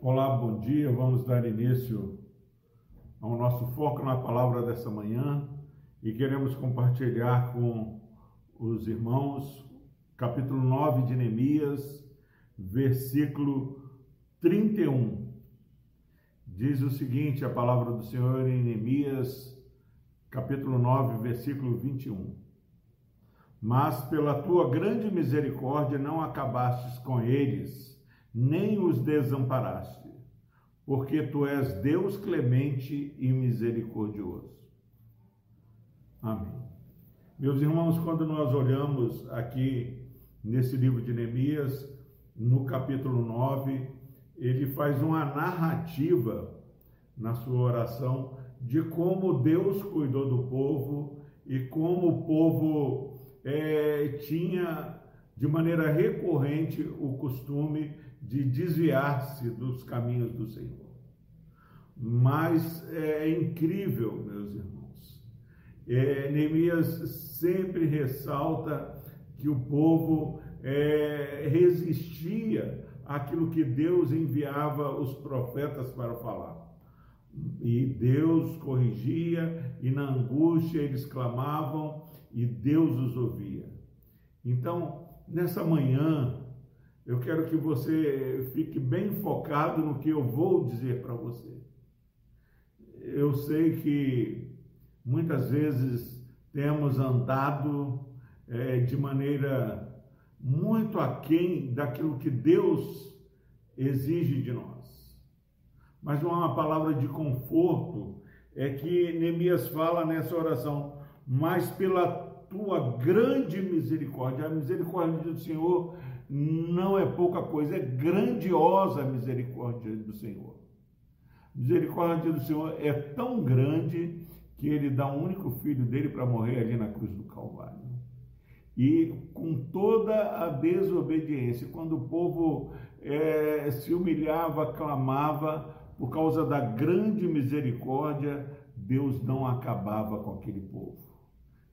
Olá, bom dia. Vamos dar início ao nosso foco na palavra dessa manhã e queremos compartilhar com os irmãos capítulo 9 de Neemias, versículo 31. Diz o seguinte: a palavra do Senhor em Neemias, capítulo 9, versículo 21. Mas pela tua grande misericórdia não acabastes com eles, nem os desamparaste, porque tu és Deus clemente e misericordioso. Amém. Meus irmãos, quando nós olhamos aqui nesse livro de Neemias, no capítulo 9, ele faz uma narrativa na sua oração de como Deus cuidou do povo e como o povo é, tinha de maneira recorrente o costume de desviar-se dos caminhos do Senhor. Mas é incrível, meus irmãos. É, Neemias sempre ressalta que o povo é, resistia àquilo que Deus enviava os profetas para falar. E Deus corrigia, e na angústia eles clamavam, e Deus os ouvia. Então, nessa manhã, eu quero que você fique bem focado no que eu vou dizer para você. Eu sei que muitas vezes temos andado é, de maneira muito aquém daquilo que Deus exige de nós. Mas uma palavra de conforto é que Neemias fala nessa oração, mas pela tua grande misericórdia, a misericórdia do Senhor não é pouca coisa, é grandiosa a misericórdia do Senhor. A misericórdia do Senhor é tão grande que ele dá um único filho dele para morrer ali na cruz do Calvário. E com toda a desobediência, quando o povo é, se humilhava, clamava, por causa da grande misericórdia, Deus não acabava com aquele povo.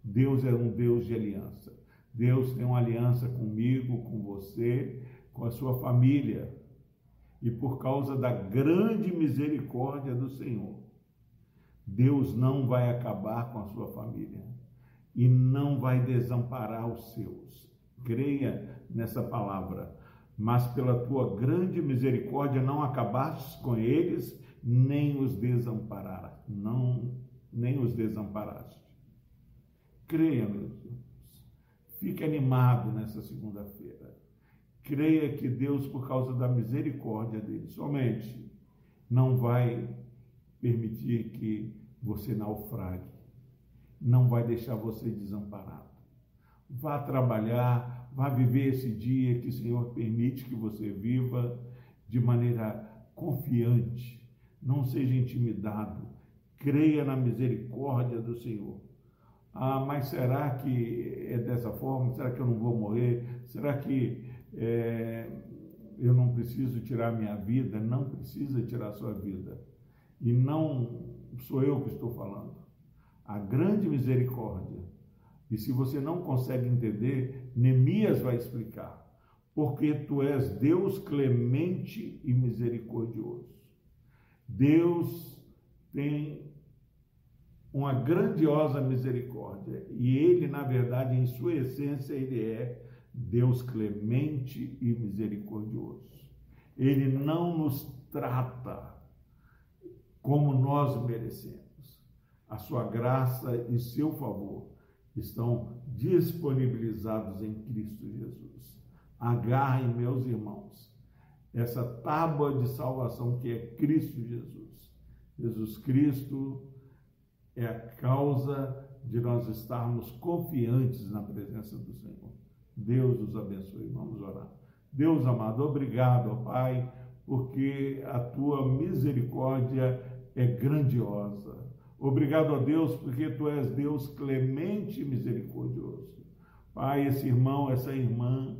Deus é um Deus de aliança. Deus tem uma aliança comigo, com você, com a sua família. E por causa da grande misericórdia do Senhor, Deus não vai acabar com a sua família e não vai desamparar os seus. Creia nessa palavra. Mas pela tua grande misericórdia não acabaste com eles, nem os desamparaste, não nem os desamparaste. Creia, meus irmãos. Fique animado nessa segunda-feira. Creia que Deus, por causa da misericórdia dele, somente não vai permitir que você naufrague não vai deixar você desamparado. Vá trabalhar, vá viver esse dia que o Senhor permite que você viva de maneira confiante. Não seja intimidado. Creia na misericórdia do Senhor. Ah, mas será que é dessa forma? Será que eu não vou morrer? Será que é, eu não preciso tirar minha vida? Não precisa tirar sua vida. E não sou eu que estou falando a grande misericórdia. E se você não consegue entender, Neemias vai explicar. Porque tu és Deus clemente e misericordioso. Deus tem uma grandiosa misericórdia. E ele, na verdade, em sua essência, ele é Deus clemente e misericordioso. Ele não nos trata como nós merecemos a sua graça e seu favor estão disponibilizados em Cristo Jesus. Agarrem, meus irmãos, essa tábua de salvação que é Cristo Jesus. Jesus Cristo é a causa de nós estarmos confiantes na presença do Senhor. Deus os abençoe. Vamos orar. Deus amado, obrigado, ó Pai, porque a tua misericórdia é grandiosa Obrigado a Deus, porque tu és Deus clemente e misericordioso. Pai, esse irmão, essa irmã,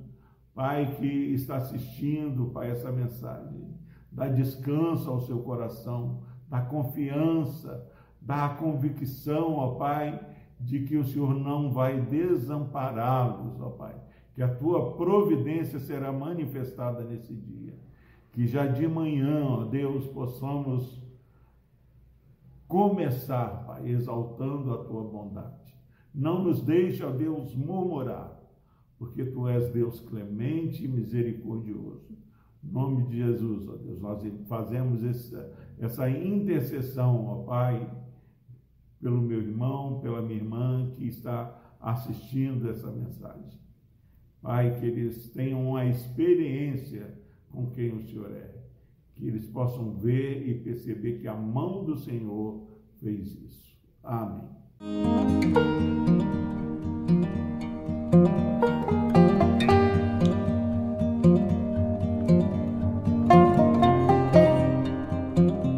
Pai que está assistindo, Pai, essa mensagem, dá descanso ao seu coração, dá confiança, dá convicção, ó Pai, de que o Senhor não vai desampará-los, ó Pai, que a tua providência será manifestada nesse dia. Que já de manhã, ó Deus, possamos começar, Pai, exaltando a tua bondade. Não nos deixe, ó Deus, murmurar, porque tu és Deus clemente e misericordioso. Em nome de Jesus, ó Deus, nós fazemos essa, essa intercessão, ó Pai, pelo meu irmão, pela minha irmã que está assistindo essa mensagem. Pai, que eles tenham uma experiência com quem o Senhor é, que eles possam ver e perceber que a mão do Senhor fez isso. Amém.